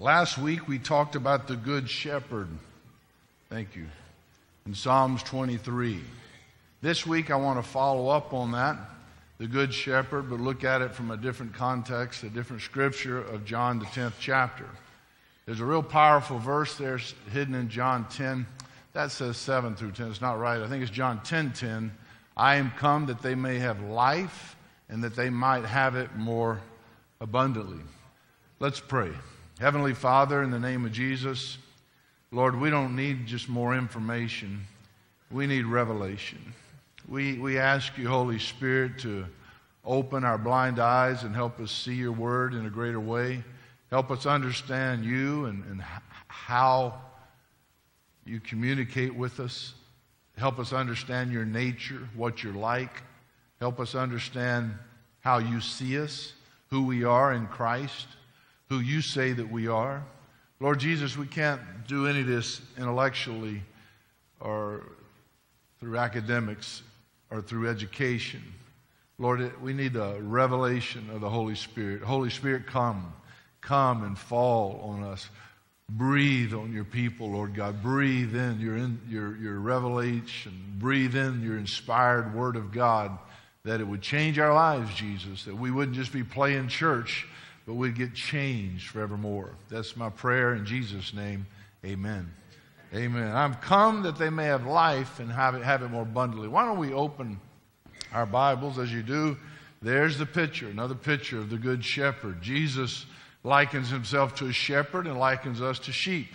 Last week we talked about the Good Shepherd. Thank you. In Psalms 23. This week I want to follow up on that, the Good Shepherd, but look at it from a different context, a different scripture of John, the 10th chapter. There's a real powerful verse there hidden in John 10. That says 7 through 10. It's not right. I think it's John 10 10. I am come that they may have life and that they might have it more abundantly. Let's pray. Heavenly Father, in the name of Jesus, Lord, we don't need just more information. We need revelation. We, we ask you, Holy Spirit, to open our blind eyes and help us see your word in a greater way. Help us understand you and, and how you communicate with us. Help us understand your nature, what you're like. Help us understand how you see us, who we are in Christ who you say that we are. Lord Jesus, we can't do any of this intellectually or through academics or through education. Lord, we need a revelation of the Holy Spirit. Holy Spirit, come. Come and fall on us. Breathe on your people, Lord God. Breathe in your, in, your, your revelation. Breathe in your inspired word of God that it would change our lives, Jesus, that we wouldn't just be playing church but we'd get changed forevermore. That's my prayer in Jesus' name. Amen. Amen. I've come that they may have life and have it, have it more abundantly. Why don't we open our Bibles as you do? There's the picture, another picture of the Good Shepherd. Jesus likens himself to a shepherd and likens us to sheep.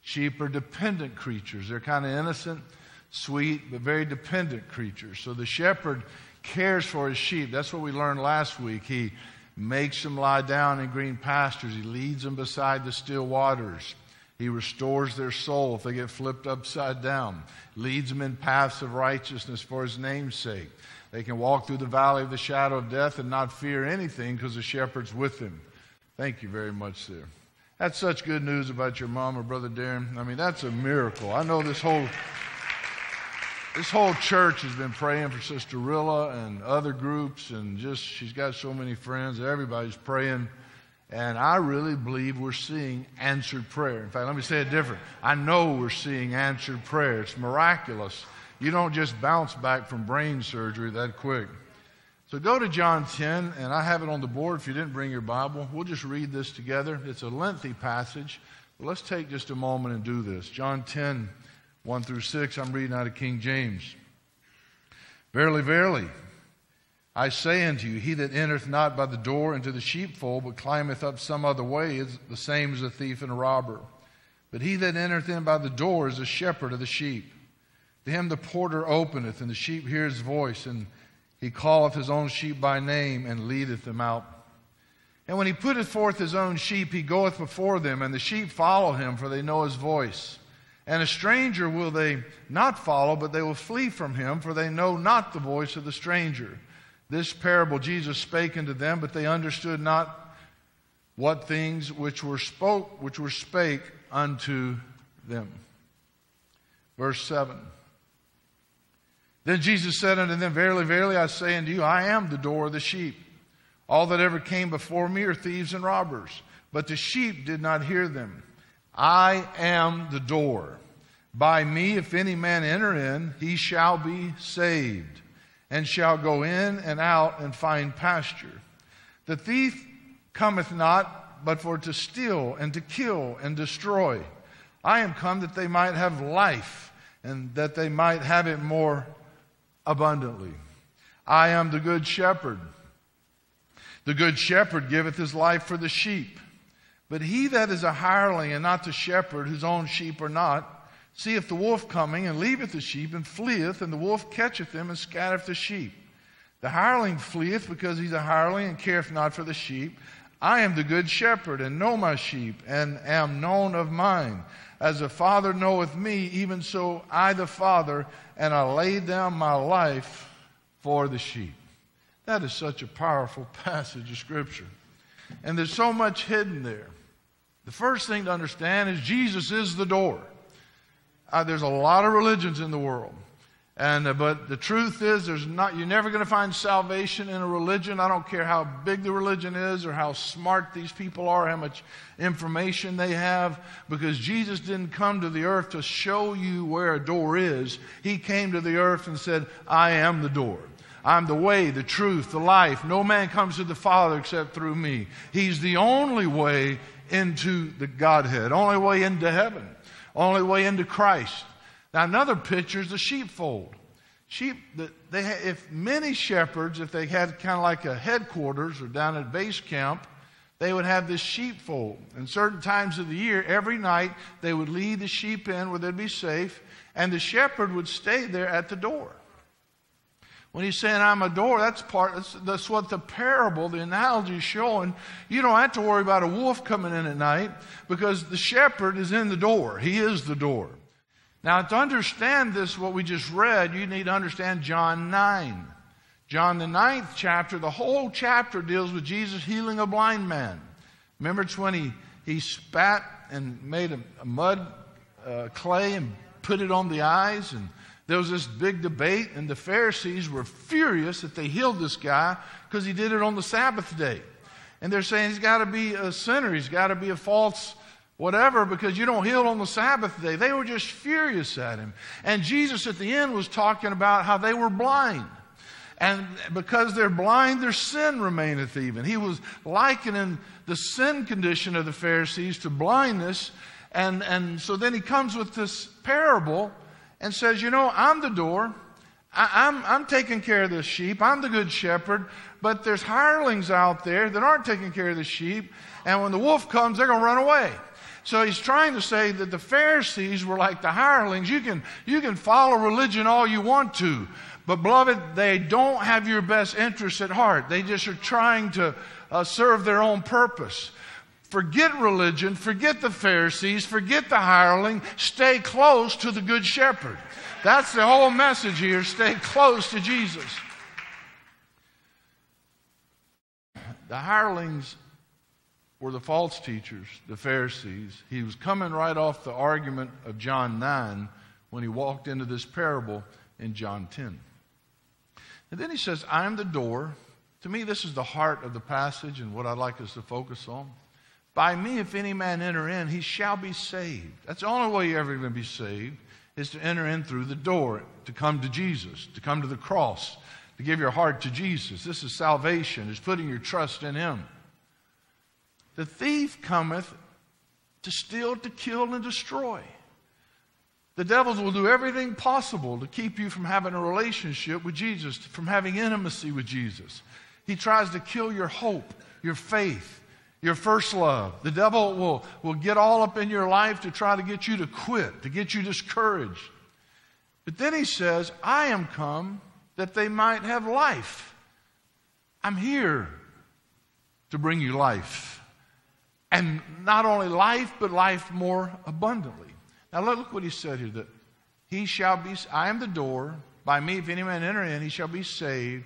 Sheep are dependent creatures. They're kind of innocent, sweet, but very dependent creatures. So the shepherd cares for his sheep. That's what we learned last week. He makes them lie down in green pastures. He leads them beside the still waters. He restores their soul if they get flipped upside down, leads them in paths of righteousness for his name's sake. They can walk through the valley of the shadow of death and not fear anything because the shepherd's with them. Thank you very much, there. That's such good news about your mom or brother Darren. I mean, that's a miracle. I know this whole this whole church has been praying for Sister Rilla and other groups, and just she's got so many friends. Everybody's praying. And I really believe we're seeing answered prayer. In fact, let me say it different. I know we're seeing answered prayer. It's miraculous. You don't just bounce back from brain surgery that quick. So go to John 10, and I have it on the board if you didn't bring your Bible. We'll just read this together. It's a lengthy passage. But let's take just a moment and do this. John 10, 1 through 6, I'm reading out of King James. Verily, verily, I say unto you, he that entereth not by the door into the sheepfold, but climbeth up some other way, is the same as a thief and a robber. But he that entereth in by the door is a shepherd of the sheep. To him the porter openeth, and the sheep hear his voice, and he calleth his own sheep by name, and leadeth them out. And when he putteth forth his own sheep, he goeth before them, and the sheep follow him, for they know his voice. And a stranger will they not follow, but they will flee from him, for they know not the voice of the stranger. This parable Jesus spake unto them, but they understood not what things which were spoke, which were spake unto them. Verse 7. Then Jesus said unto them, Verily, verily, I say unto you, I am the door of the sheep. All that ever came before me are thieves and robbers, but the sheep did not hear them. I am the door. By me, if any man enter in, he shall be saved, and shall go in and out and find pasture. The thief cometh not but for to steal and to kill and destroy. I am come that they might have life, and that they might have it more abundantly. I am the good shepherd. The good shepherd giveth his life for the sheep. But he that is a hireling and not the shepherd, whose own sheep are not, seeth the wolf coming and leaveth the sheep and fleeth, and the wolf catcheth them and scattereth the sheep. The hireling fleeth because he's a hireling and careth not for the sheep. I am the good shepherd and know my sheep and am known of mine. As the Father knoweth me, even so I the Father, and I lay down my life for the sheep. That is such a powerful passage of Scripture. And there's so much hidden there. The first thing to understand is Jesus is the door. Uh, there's a lot of religions in the world. And, uh, but the truth is, there's not, you're never going to find salvation in a religion. I don't care how big the religion is or how smart these people are, how much information they have, because Jesus didn't come to the earth to show you where a door is. He came to the earth and said, I am the door. I'm the way, the truth, the life. No man comes to the Father except through me. He's the only way into the Godhead, only way into heaven, only way into Christ. Now, another picture is the sheepfold. Sheep, they, if many shepherds, if they had kind of like a headquarters or down at base camp, they would have this sheepfold. And certain times of the year, every night, they would lead the sheep in where they'd be safe, and the shepherd would stay there at the door. When he's saying, I'm a door, that's part, that's, what the parable, the analogy is showing. You don't have to worry about a wolf coming in at night because the shepherd is in the door. He is the door. Now, to understand this, what we just read, you need to understand John 9. John, the ninth chapter, the whole chapter deals with Jesus healing a blind man. Remember, it's when he, he spat and made a, a mud uh, clay and put it on the eyes. And there was this big debate, and the Pharisees were furious that they healed this guy because he did it on the Sabbath day. And they're saying he's got to be a sinner, he's got to be a false whatever because you don't heal on the Sabbath day. They were just furious at him. And Jesus at the end was talking about how they were blind. And because they're blind, their sin remaineth even. He was likening the sin condition of the Pharisees to blindness. And, and so then he comes with this parable and says, You know, I'm the door. I, I'm, I'm taking care of the sheep. I'm the good shepherd. But there's hirelings out there that aren't taking care of the sheep. And when the wolf comes, they're going to run away. So he's trying to say that the Pharisees were like the hirelings. You can, you can follow religion all you want to, but beloved, they don't have your best interests at heart. They just are trying to uh, serve their own purpose. Forget religion, forget the Pharisees, forget the hireling, stay close to the Good Shepherd. That's the whole message here stay close to Jesus. The hirelings were the false teachers, the Pharisees. He was coming right off the argument of John 9 when he walked into this parable in John 10. And then he says, I am the door. To me, this is the heart of the passage and what I'd like us to focus on. By me, if any man enter in, he shall be saved. That's the only way you're ever going to be saved, is to enter in through the door, to come to Jesus, to come to the cross, to give your heart to Jesus. This is salvation, is putting your trust in him. The thief cometh to steal, to kill, and destroy. The devils will do everything possible to keep you from having a relationship with Jesus, from having intimacy with Jesus. He tries to kill your hope, your faith, your first love. The devil will, will get all up in your life to try to get you to quit, to get you discouraged. But then he says, I am come that they might have life. I'm here to bring you life. And not only life, but life more abundantly. Now look what he said here that he shall be, I am the door. By me, if any man enter in, he shall be saved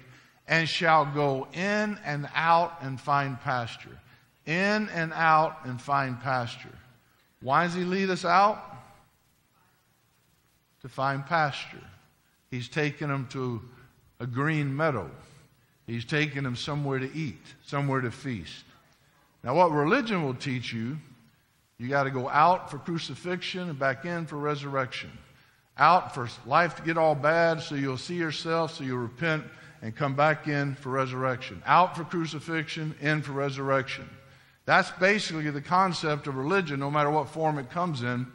and shall go in and out and find pasture. In and out and find pasture. Why does he lead us out? To find pasture. He's taking them to a green meadow. He's taking them somewhere to eat, somewhere to feast. Now, what religion will teach you, you got to go out for crucifixion and back in for resurrection. Out for life to get all bad so you'll see yourself, so you'll repent and come back in for resurrection. Out for crucifixion, in for resurrection. That's basically the concept of religion, no matter what form it comes in.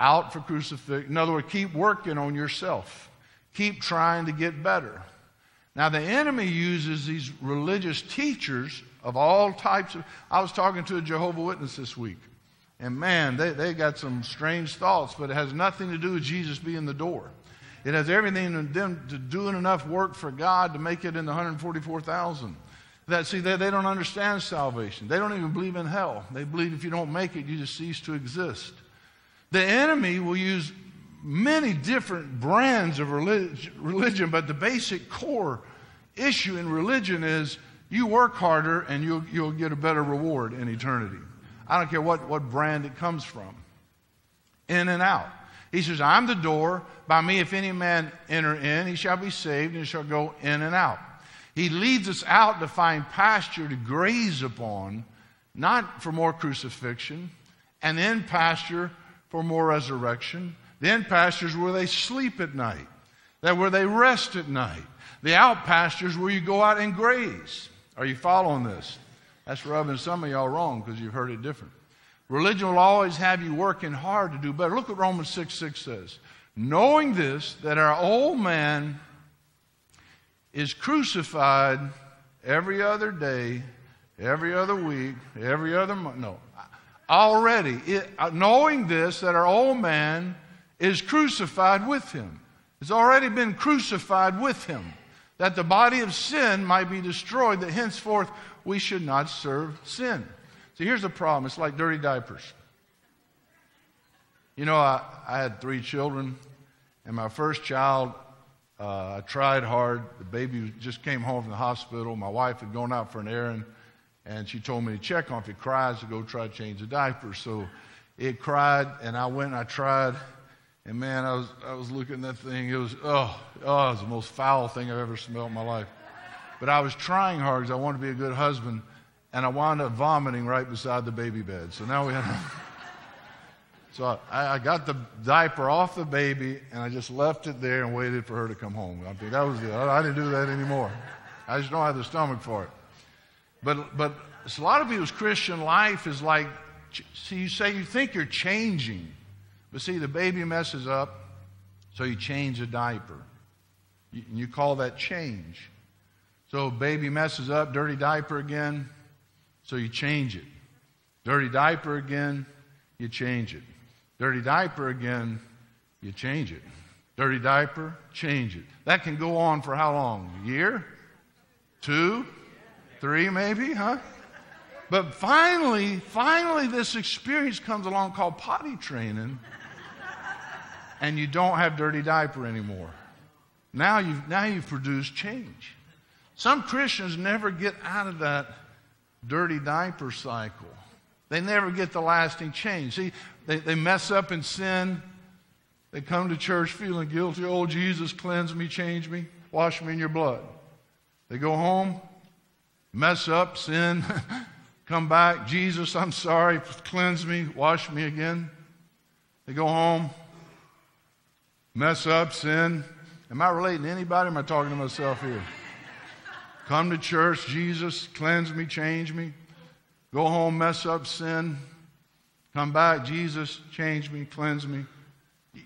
Out for crucifixion. In other words, keep working on yourself. Keep trying to get better. Now, the enemy uses these religious teachers of all types of. I was talking to a Jehovah Witness this week, and man, they, they got some strange thoughts, but it has nothing to do with Jesus being the door. It has everything to them to doing enough work for God to make it in the 144,000. That see, they, they don't understand salvation. They don't even believe in hell. They believe if you don't make it, you just cease to exist. The enemy will use many different brands of religion, but the basic core issue in religion is you work harder and you'll, you'll get a better reward in eternity. I don't care what, what brand it comes from. In and out. He says, I'm the door. By me, if any man enter in, he shall be saved and shall go in and out. He leads us out to find pasture to graze upon, not for more crucifixion, and in pasture for more resurrection. The in pastures where they sleep at night, that where they rest at night. The out pastures where you go out and graze. Are you following this? That's rubbing some of y'all wrong because you've heard it different. Religion will always have you working hard to do better. Look what Romans 6 6 says. Knowing this, that our old man is crucified every other day, every other week, every other month. No, already. It, uh, knowing this, that our old man is crucified with him. It's already been crucified with him. That the body of sin might be destroyed, that henceforth we should not serve sin. See, here's the problem it's like dirty diapers. You know, I, I had three children, and my first child, uh, I tried hard. The baby just came home from the hospital. My wife had gone out for an errand, and she told me to check on if it cries to go try to change the diaper. So it cried, and I went and I tried. And man, I was, I was looking at that thing. It was, oh, oh, it was the most foul thing I've ever smelled in my life. But I was trying hard because I wanted to be a good husband and I wound up vomiting right beside the baby bed. So now we had. So I, I, got the diaper off the baby, and I just left it there and waited for her to come home. I mean, that was it. I, I didn't do that anymore. I just don't have the stomach for it. But but a lot of people's Christian life is like, see, you say you think you're changing, but see, the baby messes up, so you change the diaper. You, you call that change. So baby messes up, dirty diaper again so you change it. Dirty diaper again, you change it. Dirty diaper again, you change it. Dirty diaper, change it. That can go on for how long? A year? Two? Three, maybe, huh? But finally, finally, this experience comes along called potty training, and you don't have dirty diaper anymore. Now you've, now you've produced change. Some Christians never get out of that dirty diaper cycle. They never get the lasting change. See, they, they mess up in sin. They come to church feeling guilty. Oh, Jesus, cleanse me, change me, wash me in your blood. They go home, mess up, sin, come back. Jesus, I'm sorry, cleanse me, wash me again. They go home, mess up, sin. Am I relating to anybody? am I talking to myself here? Come to church, Jesus, cleanse me, change me. Go home, mess up sin. Come back, Jesus, change me, cleanse me.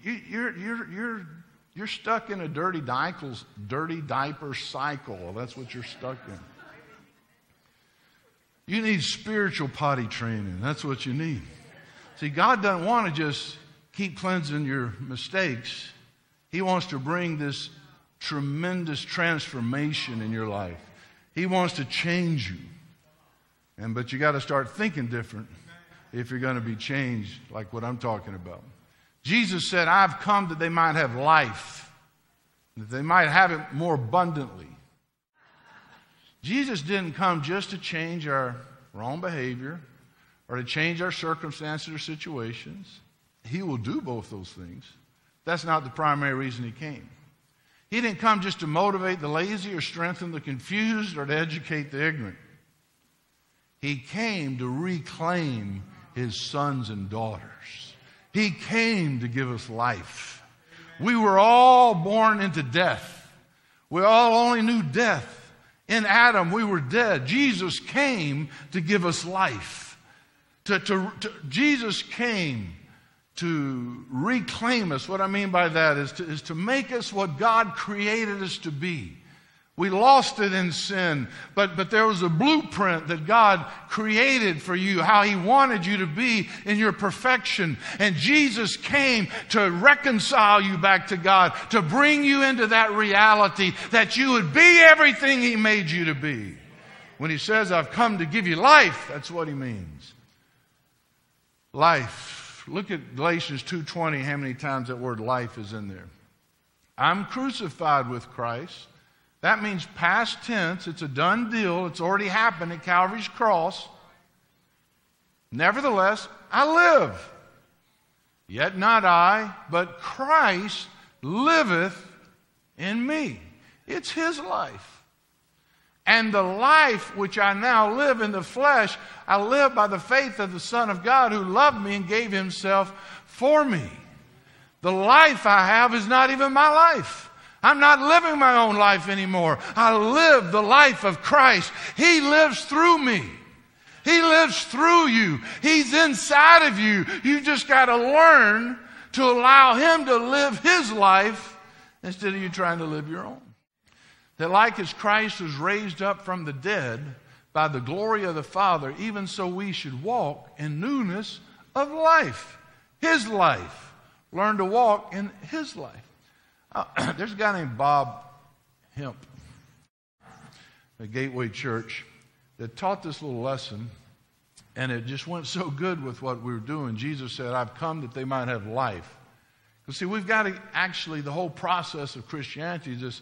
You're, you're, you're, you're stuck in a dirty, diapers, dirty diaper cycle. That's what you're stuck in. You need spiritual potty training. That's what you need. See, God doesn't want to just keep cleansing your mistakes. He wants to bring this tremendous transformation in your life. He wants to change you. And but you got to start thinking different if you're going to be changed like what I'm talking about. Jesus said, "I've come that they might have life, that they might have it more abundantly." Jesus didn't come just to change our wrong behavior or to change our circumstances or situations. He will do both those things. That's not the primary reason he came. He didn't come just to motivate the lazy or strengthen the confused or to educate the ignorant. He came to reclaim his sons and daughters. He came to give us life. We were all born into death. We all only knew death. In Adam, we were dead. Jesus came to give us life. To, to, to, Jesus came to reclaim us. What I mean by that is to, is to make us what God created us to be. We lost it in sin, but, but there was a blueprint that God created for you, how He wanted you to be in your perfection. And Jesus came to reconcile you back to God, to bring you into that reality that you would be everything He made you to be. When He says, I've come to give you life, that's what He means. Life Look at Galatians 2:20 how many times that word life is in there. I'm crucified with Christ. That means past tense. It's a done deal. It's already happened at Calvary's cross. Nevertheless, I live. Yet not I, but Christ liveth in me. It's his life. And the life which I now live in the flesh, I live by the faith of the Son of God who loved me and gave himself for me. The life I have is not even my life. I'm not living my own life anymore. I live the life of Christ. He lives through me. He lives through you. He's inside of you. You just got to learn to allow Him to live His life instead of you trying to live your own. That, like as Christ was raised up from the dead by the glory of the Father, even so we should walk in newness of life. His life. Learn to walk in His life. Uh, there's a guy named Bob Hamp at Gateway Church that taught this little lesson, and it just went so good with what we were doing. Jesus said, I've come that they might have life. Because, see, we've got to actually, the whole process of Christianity is this,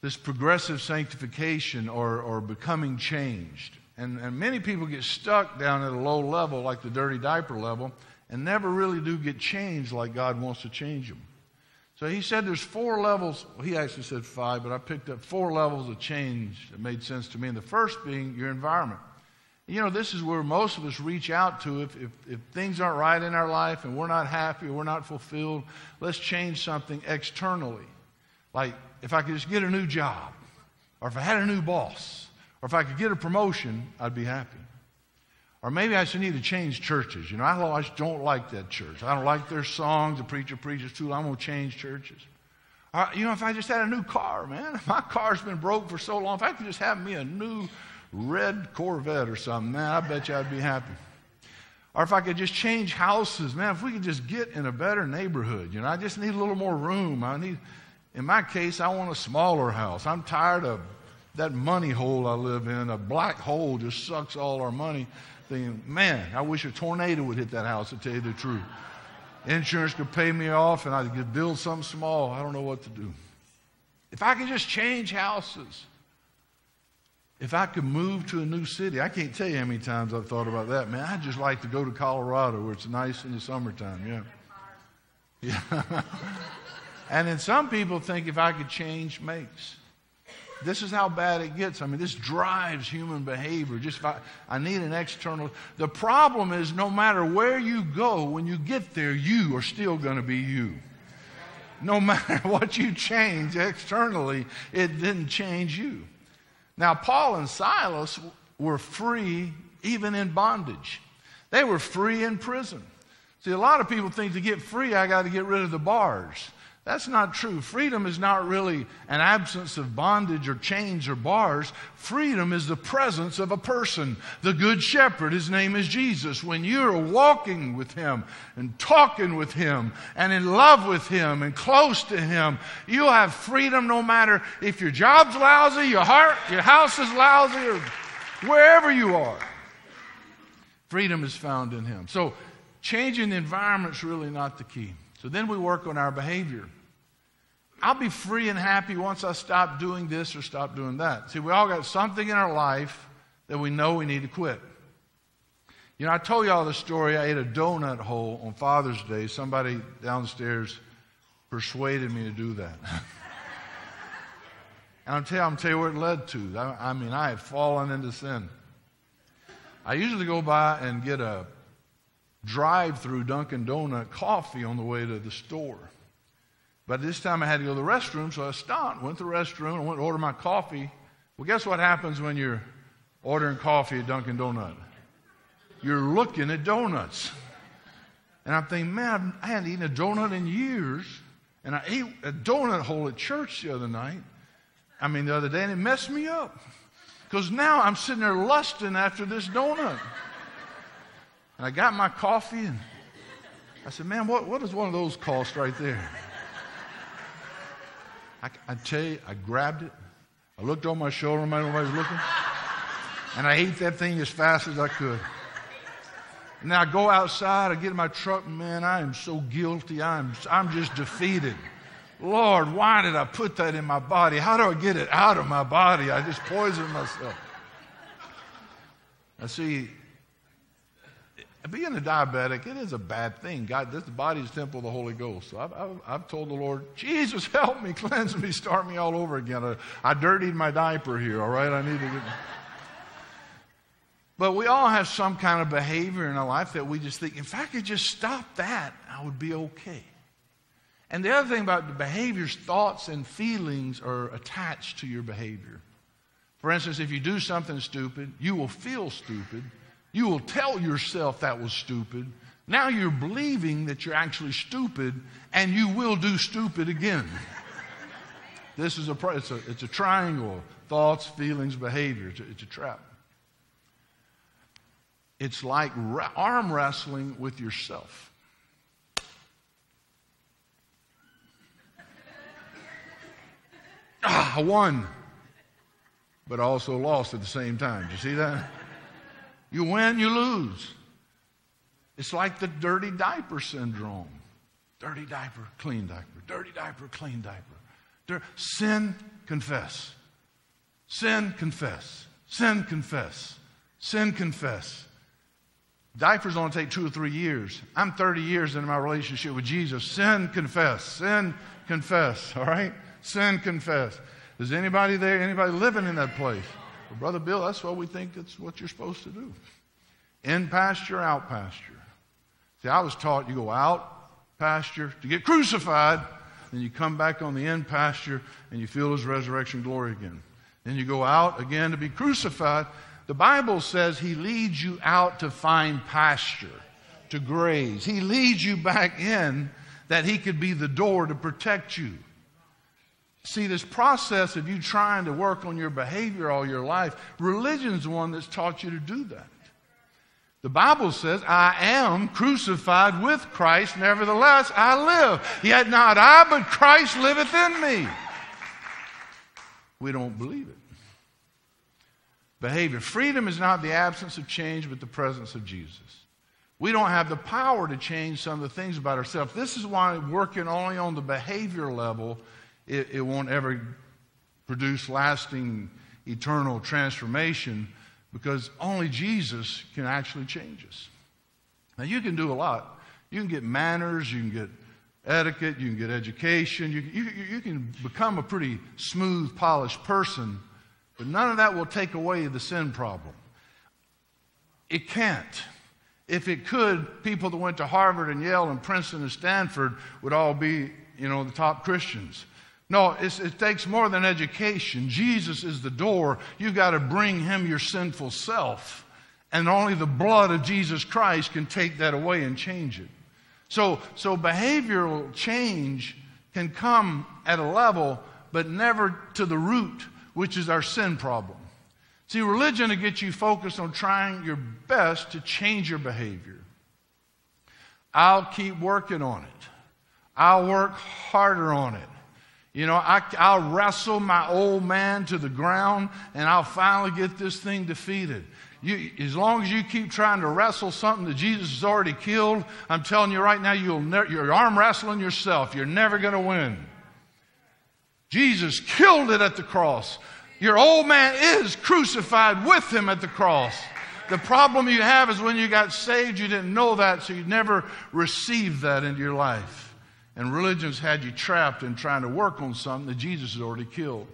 this progressive sanctification or, or becoming changed. And, and many people get stuck down at a low level, like the dirty diaper level, and never really do get changed like God wants to change them. So he said there's four levels. Well, he actually said five, but I picked up four levels of change that made sense to me. And the first being your environment. You know, this is where most of us reach out to if, if, if things aren't right in our life and we're not happy or we're not fulfilled. Let's change something externally. Like if I could just get a new job, or if I had a new boss, or if I could get a promotion, I'd be happy. Or maybe I should need to change churches. You know, I don't like that church. I don't like their songs. The preacher preaches too. I'm going to change churches. Or, you know, if I just had a new car, man, my car's been broke for so long. If I could just have me a new red Corvette or something, man, I bet you I'd be happy. Or if I could just change houses, man, if we could just get in a better neighborhood, you know, I just need a little more room. I need, in my case, I want a smaller house. I'm tired of that money hole I live in. A black hole just sucks all our money thinking, man, I wish a tornado would hit that house to tell you the truth. Insurance could pay me off and I could build something small. I don't know what to do. If I could just change houses, if I could move to a new city, I can't tell you how many times I've thought about that. Man, I'd just like to go to Colorado where it's nice in the summertime. Yeah. Yeah. and then some people think if I could change makes. This is how bad it gets. I mean, this drives human behavior. Just I, I need an external. The problem is, no matter where you go, when you get there, you are still going to be you. No matter what you change externally, it didn't change you. Now, Paul and Silas were free even in bondage. They were free in prison. See, a lot of people think to get free, I got to get rid of the bars. That's not true. Freedom is not really an absence of bondage or chains or bars. Freedom is the presence of a person, the Good Shepherd. His name is Jesus. When you're walking with Him and talking with Him and in love with Him and close to Him, you'll have freedom no matter if your job's lousy, your heart, your house is lousy, or wherever you are. Freedom is found in Him. So changing the environment is really not the key. So then we work on our behavior. I'll be free and happy once I stop doing this or stop doing that. See, we all got something in our life that we know we need to quit. You know, I told y'all the story. I ate a donut hole on Father's Day. Somebody downstairs persuaded me to do that. and I'm telling, I'm tell you where it led to. I, I mean, I had fallen into sin. I usually go by and get a drive through Dunkin' Donut coffee on the way to the store. But this time I had to go to the restroom, so I stopped, went to the restroom, and went to order my coffee. Well, guess what happens when you're ordering coffee at Dunkin' Donut? You're looking at donuts. And I'm thinking, man, I hadn't eaten a donut in years. And I ate a donut hole at church the other night. I mean, the other day, and it messed me up. Because now I'm sitting there lusting after this donut. And I got my coffee, and I said, man, what, what does one of those cost right there? I, I tell you, I grabbed it. I looked on my shoulder, nobody was looking. And I ate that thing as fast as I could. And now I go outside, I get in my truck, and man, I am so guilty. I'm, I'm just defeated. Lord, why did I put that in my body? How do I get it out of my body? I just poisoned myself. I see, being a diabetic, it is a bad thing. God, this body is temple of the Holy Ghost. So I've, I've, I've, told the Lord, Jesus, help me, cleanse me, start me all over again. I, I dirtied my diaper here, all right? I need to get. But we all have some kind of behavior in our life that we just think, if I could just stop that, I would be okay. And the other thing about the behaviors, thoughts and feelings are attached to your behavior. For instance, if you do something stupid, you will feel stupid. You will tell yourself that was stupid. Now you're believing that you're actually stupid, and you will do stupid again. this is a, it's a, it's a triangle thoughts, feelings, behavior. It's a, it's a trap. It's like arm wrestling with yourself. Ah, I won, but also lost at the same time. Do you see that? You win, you lose. It's like the dirty diaper syndrome. Dirty diaper, clean diaper. Dirty diaper, clean diaper. sin, confess. Sin, confess. Sin, confess. Sin, confess. Diapers only take two or three years. I'm 30 years into my relationship with Jesus. Sin, confess. Sin, confess. All right? Sin, confess. Is anybody there? Anybody living in that place? Well, Brother Bill, that's what we think that's what you're supposed to do. In pasture, out pasture. See, I was taught you go out pasture to get crucified, then you come back on the in pasture and you feel his resurrection glory again. Then you go out again to be crucified. The Bible says he leads you out to find pasture, to graze. He leads you back in that he could be the door to protect you. See, this process of you trying to work on your behavior all your life, religion's the one that's taught you to do that. The Bible says, I am crucified with Christ, nevertheless I live. Yet not I, but Christ liveth in me. We don't believe it. Behavior. Freedom is not the absence of change, but the presence of Jesus. We don't have the power to change some of the things about ourselves. This is why working only on the behavior level, it, it won't ever produce lasting, eternal transformation because only Jesus can actually change us. Now, you can do a lot. You can get manners, you can get etiquette, you can get education, you, you, you can become a pretty smooth, polished person, but none of that will take away the sin problem. It can't. If it could, people that went to Harvard and Yale and Princeton and Stanford would all be, you know, the top Christians. No, it takes more than education. Jesus is the door. You've got to bring him your sinful self. And only the blood of Jesus Christ can take that away and change it. So, so behavioral change can come at a level, but never to the root, which is our sin problem. See, religion will get you focused on trying your best to change your behavior. I'll keep working on it. I'll work harder on it. You know, I, I'll wrestle my old man to the ground and I'll finally get this thing defeated. You, as long as you keep trying to wrestle something that Jesus has already killed, I'm telling you right now, you'll ne- you're arm wrestling yourself. You're never going to win. Jesus killed it at the cross. Your old man is crucified with him at the cross. The problem you have is when you got saved, you didn't know that, so you never received that into your life. And religion's had you trapped in trying to work on something that Jesus has already killed.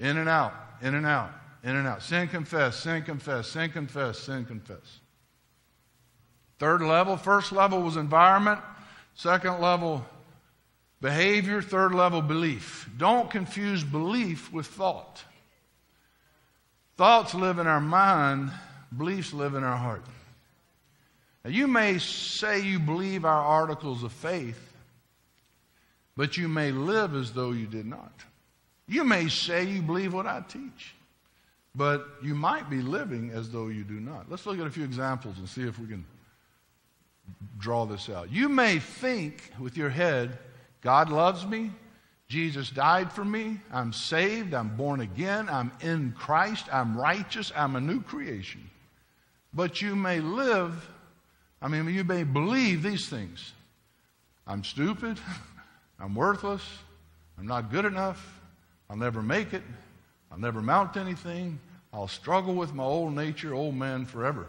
In and out, in and out, in and out. Sin confess, sin confess, sin confess, sin confess. Third level, first level was environment. Second level, behavior. Third level, belief. Don't confuse belief with thought. Thoughts live in our mind, beliefs live in our heart. Now, you may say you believe our articles of faith, but you may live as though you did not. You may say you believe what I teach, but you might be living as though you do not. Let's look at a few examples and see if we can draw this out. You may think with your head, God loves me, Jesus died for me, I'm saved, I'm born again, I'm in Christ, I'm righteous, I'm a new creation. But you may live, I mean, you may believe these things. I'm stupid. I'm worthless. I'm not good enough. I'll never make it. I'll never mount anything. I'll struggle with my old nature, old man forever.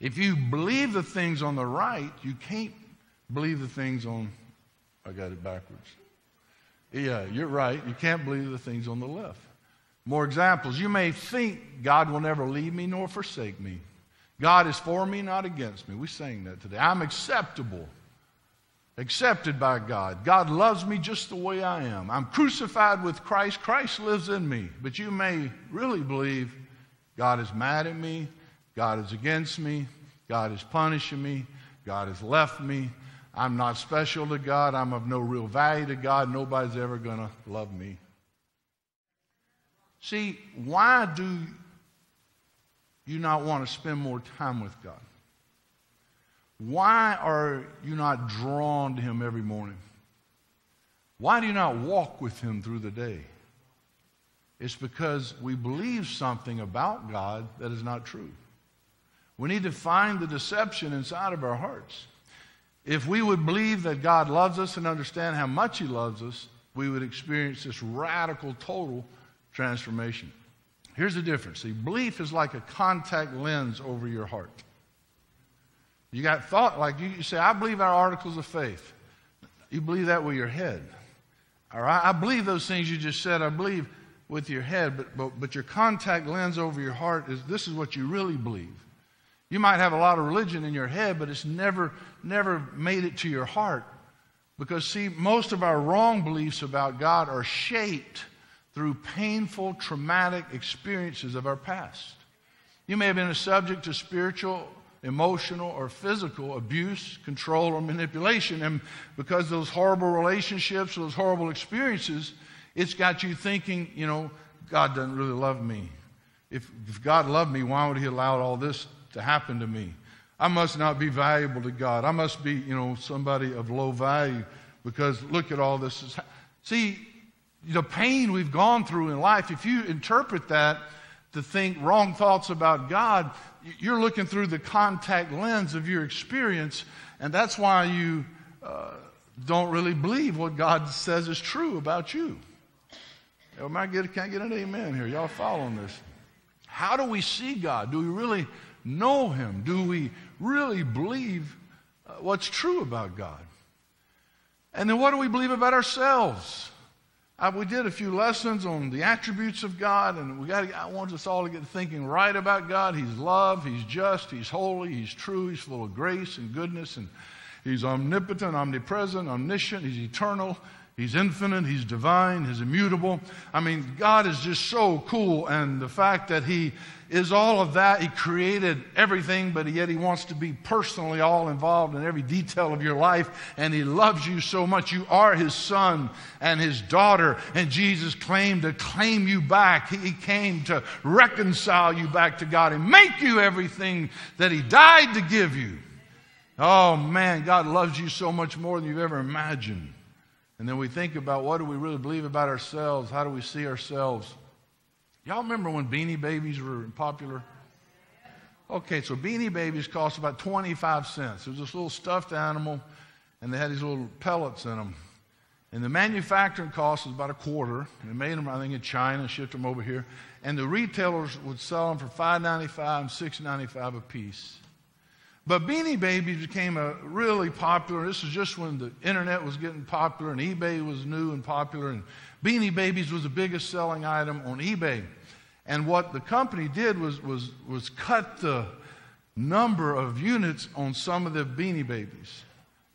If you believe the things on the right, you can't believe the things on, I got it backwards. Yeah, you're right. You can't believe the things on the left. More examples. You may think God will never leave me nor forsake me. God is for me, not against me. We sang that today. I'm acceptable, accepted by God. God loves me just the way I am. I'm crucified with Christ. Christ lives in me. But you may really believe God is mad at me, God is against me, God is punishing me, God has left me. I'm not special to God. I'm of no real value to God. Nobody's ever going to love me. See, why do you not want to spend more time with God? Why are you not drawn to Him every morning? Why do you not walk with Him through the day? It's because we believe something about God that is not true. We need to find the deception inside of our hearts. If we would believe that God loves us and understand how much He loves us, we would experience this radical, total transformation. Here's the difference. See, belief is like a contact lens over your heart. You got thought, like you, you say, I believe our articles of faith. You believe that with your head. All right? I believe those things you just said. I believe with your head, but, but, but your contact lens over your heart is this is what you really believe. You might have a lot of religion in your head, but it's never, never made it to your heart. Because, see, most of our wrong beliefs about God are shaped through painful, traumatic experiences of our past. You may have been a subject to spiritual, emotional, or physical abuse, control, or manipulation. And because those horrible relationships, those horrible experiences, it's got you thinking, you know, God doesn't really love me. If, if God loved me, why would He allow all this to happen to me? I must not be valuable to God. I must be, you know, somebody of low value because look at all this. See, the pain we've gone through in life, if you interpret that to think wrong thoughts about God, you're looking through the contact lens of your experience, and that's why you uh, don't really believe what God says is true about you. Am I get, can't get an amen here. Y'all following this? How do we see God? Do we really know Him? Do we really believe uh, what's true about God? And then what do we believe about ourselves? I, we did a few lessons on the attributes of God, and we got. I want us all to get thinking right about God. He's love. He's just. He's holy. He's true. He's full of grace and goodness, and He's omnipotent, omnipresent, omniscient. He's eternal. He's infinite, He's divine, He's immutable. I mean, God is just so cool, and the fact that He is all of that, He created everything, but yet He wants to be personally all involved in every detail of your life, and He loves you so much. You are His son and His daughter, and Jesus claimed to claim you back. He came to reconcile you back to God and make you everything that He died to give you. Oh man, God loves you so much more than you've ever imagined. And then we think about what do we really believe about ourselves? How do we see ourselves? Y'all remember when beanie babies were popular? Okay, so beanie babies cost about 25 cents. It was this little stuffed animal, and they had these little pellets in them. And the manufacturing cost was about a quarter. They made them, I think, in China, shipped them over here. And the retailers would sell them for $5.95 and $6.95 a piece. But Beanie Babies became a really popular. This was just when the internet was getting popular and eBay was new and popular, and Beanie Babies was the biggest selling item on eBay. And what the company did was, was, was cut the number of units on some of the Beanie Babies.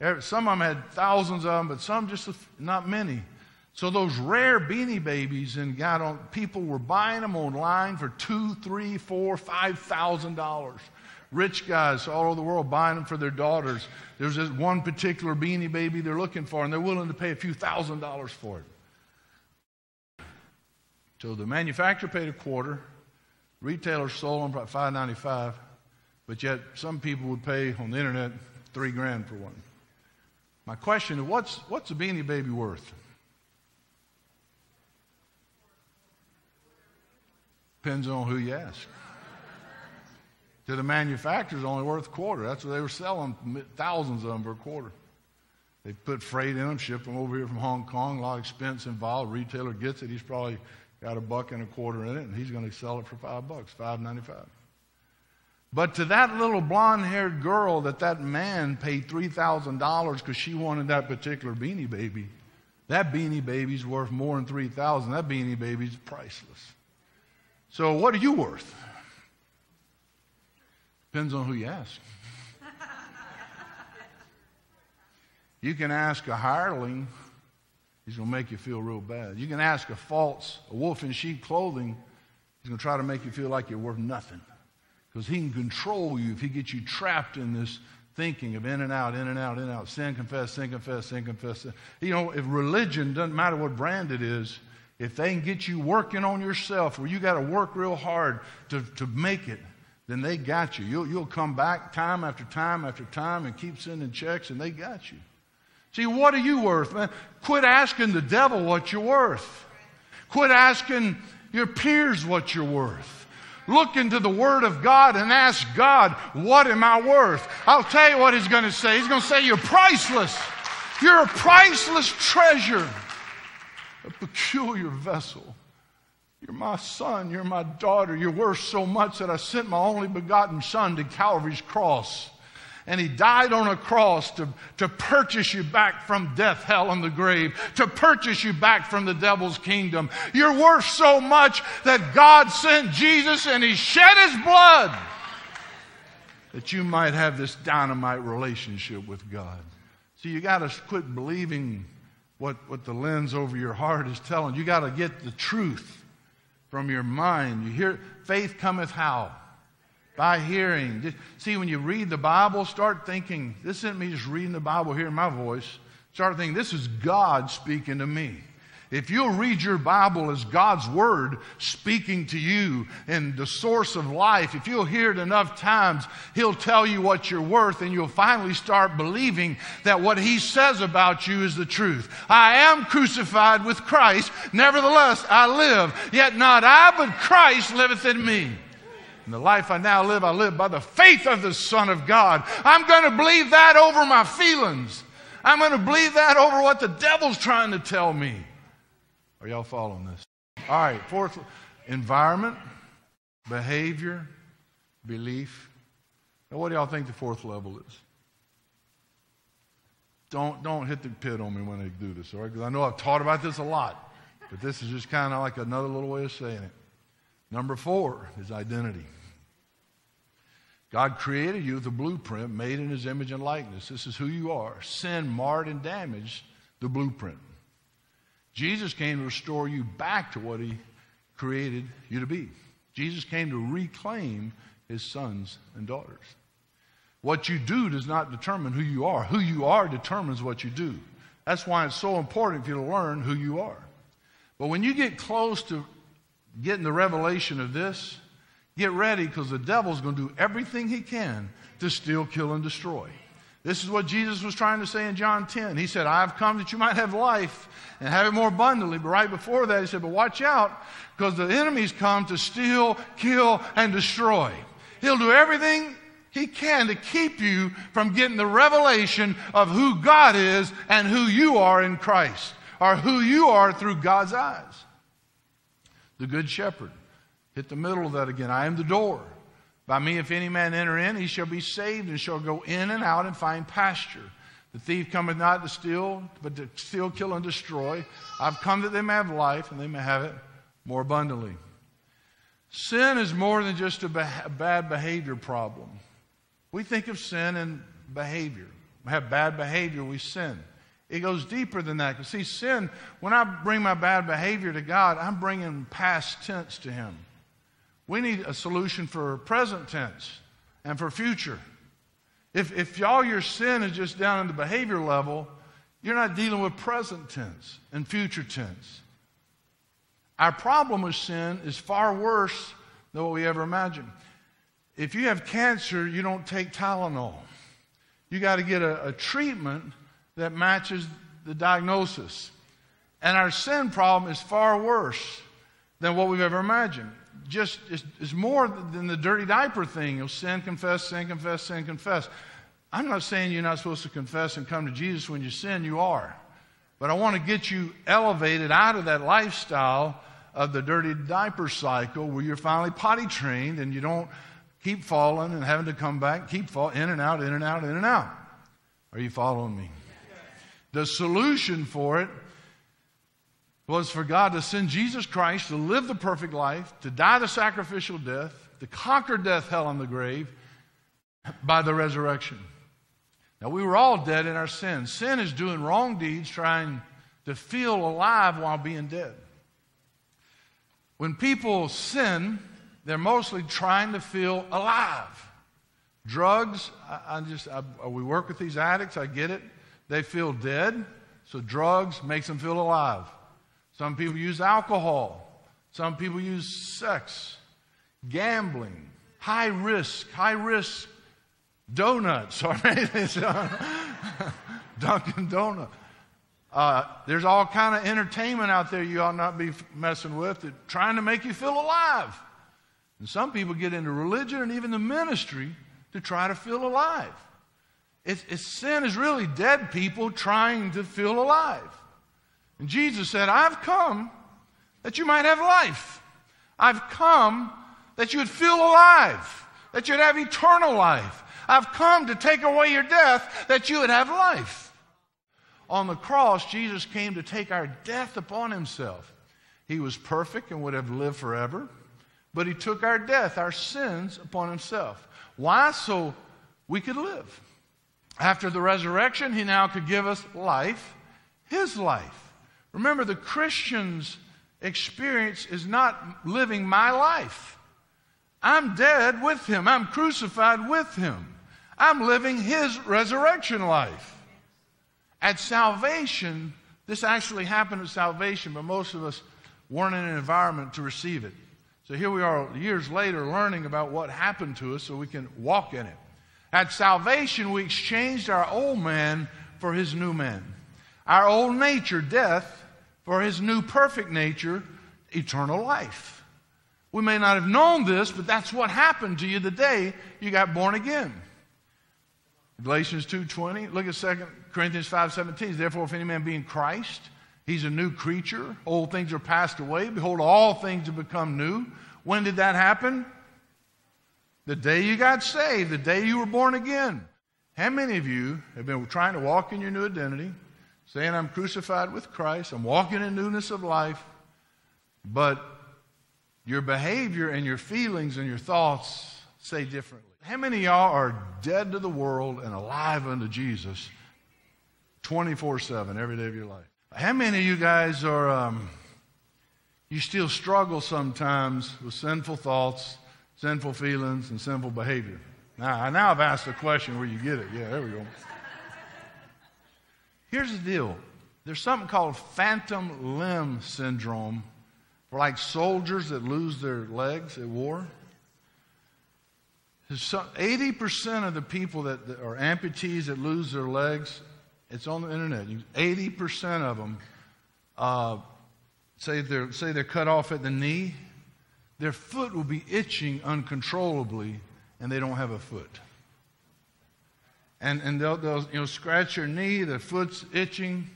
Er, some of them had thousands of them, but some just not many. So those rare Beanie Babies and got on, people were buying them online for two, three, four, five thousand dollars rich guys all over the world buying them for their daughters. There's this one particular beanie baby they're looking for, and they're willing to pay a few thousand dollars for it. So the manufacturer paid a quarter, retailers sold them for five ninety five, but yet some people would pay on the internet three grand for one. My question is, what's what's a beanie baby worth? Depends on who you ask to the manufacturers only worth a quarter. That's what they were selling, thousands of them for a quarter. They put freight in them, ship them over here from Hong Kong, a lot of expense involved. Retailer gets it, he's probably got a buck and a quarter in it, and he's going to sell it for five bucks, five ninety five. But to that little blonde haired girl that that man paid $3,000 because she wanted that particular beanie baby, that beanie baby's worth more than 3000 That beanie baby's priceless. So what are you worth? Depends on who you ask. You can ask a hireling, he's going to make you feel real bad. You can ask a false, a wolf in sheep clothing, he's going to try to make you feel like you're worth nothing. Because he can control you if he gets you trapped in this thinking of in and out, in and out, in and out, sin, confess, sin, confess, sin, confess. Sin. You know, if religion doesn't matter what brand it is, if they can get you working on yourself where you got to work real hard to, to make it, then they got you. You'll, you'll come back time after time after time and keep sending checks, and they got you. See, what are you worth, man? Quit asking the devil what you're worth. Quit asking your peers what you're worth. Look into the Word of God and ask God, what am I worth? I'll tell you what He's going to say. He's going to say, You're priceless. You're a priceless treasure, a peculiar vessel. You're my son. You're my daughter. You're worth so much that I sent my only begotten son to Calvary's cross and he died on a cross to, to purchase you back from death, hell, and the grave, to purchase you back from the devil's kingdom. You're worth so much that God sent Jesus and he shed his blood that you might have this dynamite relationship with God. So you got to quit believing what, what the lens over your heart is telling. You got to get the truth from your mind. You hear, faith cometh how? by hearing. See, when you read the Bible, start thinking, this isn't me just reading the Bible, hearing my voice. Start thinking, this is God speaking to me. If you'll read your Bible as God's Word speaking to you and the source of life, if you'll hear it enough times, He'll tell you what you're worth and you'll finally start believing that what He says about you is the truth. I am crucified with Christ, nevertheless I live, yet not I, but Christ liveth in me. And the life I now live, I live by the faith of the Son of God. I'm going to believe that over my feelings. I'm going to believe that over what the devil's trying to tell me. Are y'all following this? All right, fourth environment, behavior, belief. Now, what do y'all think the fourth level is? Don't, don't hit the pit on me when I do this, all right? Because I know I've taught about this a lot, but this is just kind of like another little way of saying it. Number four is identity. God created you with a blueprint made in his image and likeness. This is who you are. Sin marred and damaged the blueprint. Jesus came to restore you back to what he created you to be. Jesus came to reclaim his sons and daughters. What you do does not determine who you are. Who you are determines what you do. That's why it's so important for you to learn who you are. But when you get close to getting the revelation of this, Get ready because the devil's going to do everything he can to steal, kill, and destroy. This is what Jesus was trying to say in John 10. He said, I have come that you might have life and have it more abundantly. But right before that, he said, But watch out because the enemy's come to steal, kill, and destroy. He'll do everything he can to keep you from getting the revelation of who God is and who you are in Christ, or who you are through God's eyes. The Good Shepherd. Hit the middle of that again. I am the door. By me, if any man enter in, he shall be saved and shall go in and out and find pasture. The thief cometh not to steal, but to steal, kill, and destroy. I've come that they may have life and they may have it more abundantly. Sin is more than just a, bad behavior problem. We think of sin and behavior. We have bad behavior, we sin. It goes deeper than that. See, sin, when I bring my bad behavior to God, I'm bringing past tense to Him. We need a solution for present tense and for future. If, if all your sin is just down in the behavior level, you're not dealing with present tense and future tense. Our problem with sin is far worse than what we ever imagined. If you have cancer, you don't take Tylenol. You got to get a, a treatment that matches the diagnosis. And our sin problem is far worse than what we've ever imagined just is, is more than the dirty diaper thing. You'll sin, confess, sin, confess, sin, confess. I'm not saying you're not supposed to confess and come to Jesus when you sin, you are. But I want to get you elevated out of that lifestyle of the dirty diaper cycle where you're finally potty trained and you don't keep falling and having to come back, keep falling in and out, in and out, in and out. Are you following me? The solution for it was for God to send Jesus Christ to live the perfect life, to die the sacrificial death, to conquer death, hell, and the grave by the resurrection. Now, we were all dead in our sins. Sin is doing wrong deeds, trying to feel alive while being dead. When people sin, they're mostly trying to feel alive. Drugs, I, I just, I, we work with these addicts, I get it. They feel dead, so drugs makes them feel alive. Some people use alcohol. Some people use sex, gambling, high risk, high risk donuts or anything. Dunkin' Donut. Uh, there's all kind of entertainment out there you ought not be messing with that trying to make you feel alive. And some people get into religion and even the ministry to try to feel alive. It's, it's, sin is really dead people trying to feel alive. And Jesus said, I've come that you might have life. I've come that you would feel alive, that you'd have eternal life. I've come to take away your death that you would have life. On the cross, Jesus came to take our death upon himself. He was perfect and would have lived forever, but he took our death, our sins, upon himself. Why? So we could live. After the resurrection, he now could give us life, his life. Remember, the Christian's experience is not living my life. I'm dead with him, I'm crucified with him. I'm living his resurrection life. At salvation, this actually happened at salvation, but most of us weren't in an environment to receive it. So here we are years later learning about what happened to us so we can walk in it. At salvation, we exchanged our old man for his new man. Our old nature, death, for his new perfect nature, eternal life. We may not have known this, but that's what happened to you the day you got born again. Galatians 2.20, look at 2 Corinthians 5.17. Therefore, if any man be in Christ, he's a new creature. Old things are passed away. Behold, all things have become new. When did that happen? The day you got saved, the day you were born again. How many of you have been trying to walk in your new identity, saying, I'm crucified with Christ, I'm walking in newness of life, but your behavior and your feelings and your thoughts say differently? How many of y'all are dead to the world and alive unto Jesus 24 7 every day of your life? How many of you guys are, um, you still struggle sometimes with sinful thoughts? sinful feelings, and sinful behavior. Now, I now I've asked a question where you get it. Yeah, there we go. Here's the deal there's something called phantom limb syndrome for like soldiers that lose their legs at war. 80% of the people that, are amputees that lose their legs, it's on the internet. 80% of them uh, say, they're, say they're cut off at the knee their foot will be itching uncontrollably and they don't have a foot. And, and they'll, they'll you know, scratch your knee, their foot's itching.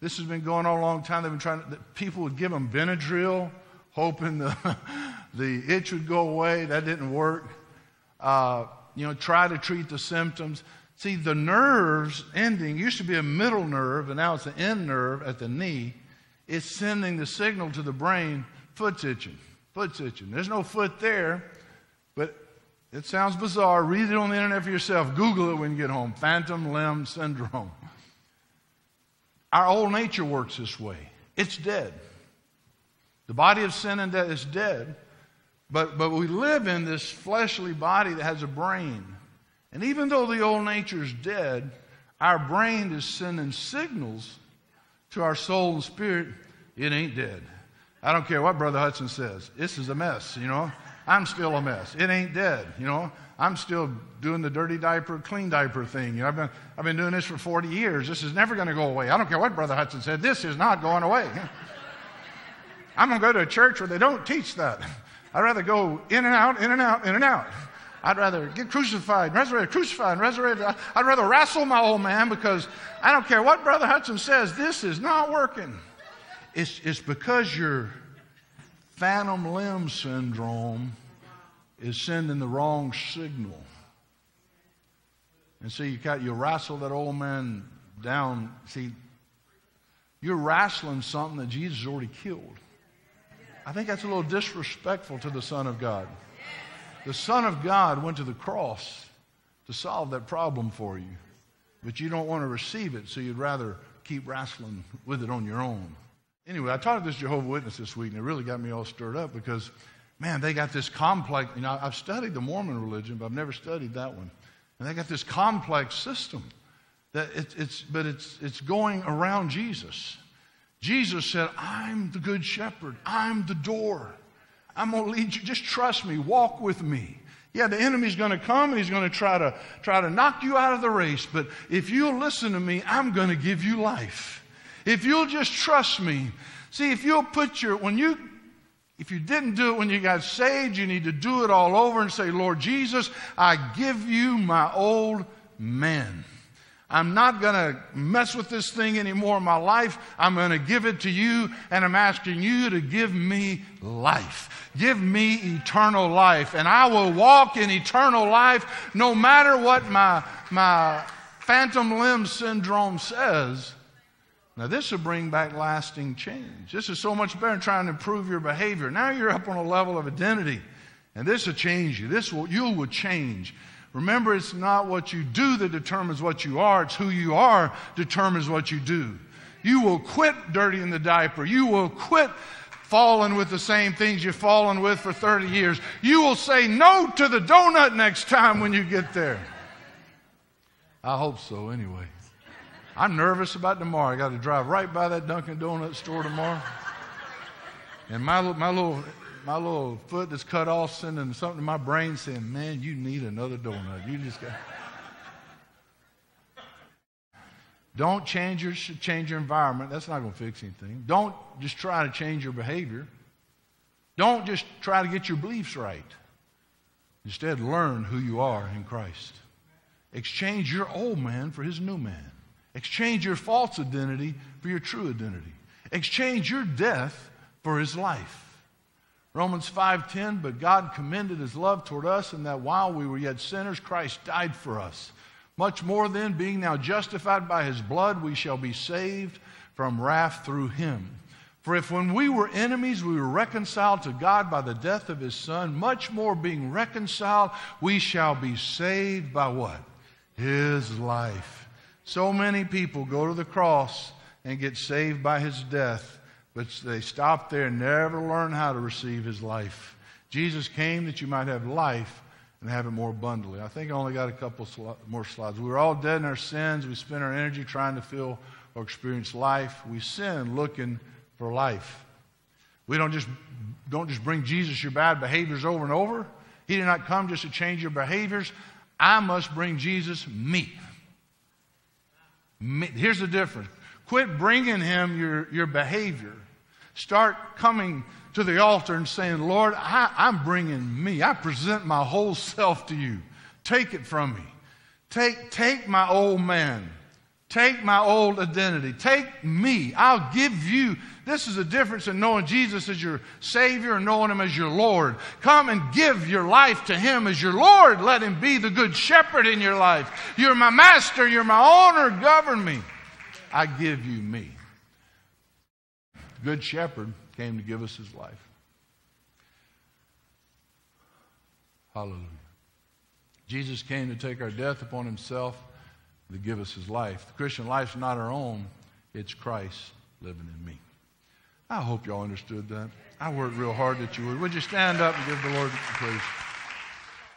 This has been going on a long time. They've been trying to, people would give them Benadryl, hoping the, the itch would go away. That didn't work. Uh, you know, try to treat the symptoms. See, the nerves ending used to be a middle nerve, and now it's an end nerve at the knee. It's sending the signal to the brain, foot's itching. Foot's itching. There's no foot there, but it sounds bizarre. Read it on the internet for yourself. Google it when you get home. Phantom limb syndrome. Our old nature works this way. It's dead. The body of sin and death is dead, but, but we live in this fleshly body that has a brain. And even though the old nature is dead, our brain is sending signals to our soul and spirit it ain't dead. I don't care what Brother Hudson says. This is a mess, you know. I'm still a mess. It ain't dead, you know. I'm still doing the dirty diaper, clean diaper thing. You know, I've been, I've been doing this for 40 years. This is never going to go away. I don't care what Brother Hudson said. This is not going away. I'm going to go to a church where they don't teach that. I'd rather go in and out, in and out, in and out. I'd rather get crucified, resurrected, crucified, resurrected. I'd rather wrestle my old man because I don't care what Brother Hudson says. This is not working. It's, it's because your phantom limb syndrome is sending the wrong signal. And so you you wrestle that old man down. See, you're wrestling something that Jesus already killed. I think that's a little disrespectful to the Son of God. The Son of God went to the cross to solve that problem for you, but you don't want to receive it, so you'd rather keep wrestling with it on your own. Anyway, I taught this Jehovah Witness this week, and it really got me all stirred up because, man, they got this complex. You know, I've studied the Mormon religion, but I've never studied that one, and they got this complex system that it, it's, but it's it's going around Jesus. Jesus said, "I'm the good shepherd. I'm the door. I'm to lead you. Just trust me. Walk with me." Yeah, the enemy's going to come and he's going to try to try to knock you out of the race, but if you'll listen to me, I'm going to give you life. If you'll just trust me. See, if you'll put your, when you, if you didn't do it when you got saved, you need to do it all over and say, Lord Jesus, I give you my old man. I'm not going to mess with this thing anymore in my life. I'm going to give it to you, and I'm asking you to give me life. Give me eternal life, and I will walk in eternal life no matter what my, my phantom limb syndrome says. Now, this will bring back lasting change. This is so much better than trying to improve your behavior. Now you're up on a level of identity, and this will change you. This will, you will change. Remember, it's not what you do that determines what you are, it's who you are determines what you do. You will quit dirtying the diaper. You will quit falling with the same things you've fallen with for 30 years. You will say no to the donut next time when you get there. I hope so, anyway. I'm nervous about tomorrow. I got to drive right by that Dunkin' Donut store tomorrow. And my, my, little, my little foot that's cut off sending something to my brain saying, man, you need another donut. You just got. Don't change your, change your environment. That's not going to fix anything. Don't just try to change your behavior. Don't just try to get your beliefs right. Instead, learn who you are in Christ. Exchange your old man for his new man. Exchange your false identity for your true identity. Exchange your death for his life. Romans 5:10 but God commended his love toward us in that while we were yet sinners Christ died for us. Much more then being now justified by his blood we shall be saved from wrath through him. For if when we were enemies we were reconciled to God by the death of his son much more being reconciled we shall be saved by what? His life. So many people go to the cross and get saved by his death, but they stop there and never learn how to receive his life. Jesus came that you might have life and have it more abundantly. I think I only got a couple more slides. We were all dead in our sins. We spent our energy trying to feel or experience life. We sin looking for life. We don't just, don't just bring Jesus your bad behaviors over and over. He did not come just to change your behaviors. I must bring Jesus me. Here's the difference. Quit bringing him your, your behavior. Start coming to the altar and saying, Lord, I, I'm bringing me. I present my whole self to you. Take it from me. Take, take my old man. Take my old identity. Take me. I'll give you. This is the difference in knowing Jesus as your Savior and knowing Him as your Lord. Come and give your life to Him as your Lord. Let Him be the good shepherd in your life. You're my master. You're my owner. Govern me. I give you me. Good shepherd came to give us His life. Hallelujah. Jesus came to take our death upon Himself to give us his life. The Christian life's not our own, it's Christ living in me. I hope y'all understood that. I worked real hard that you would. Would you stand up and give the Lord praise?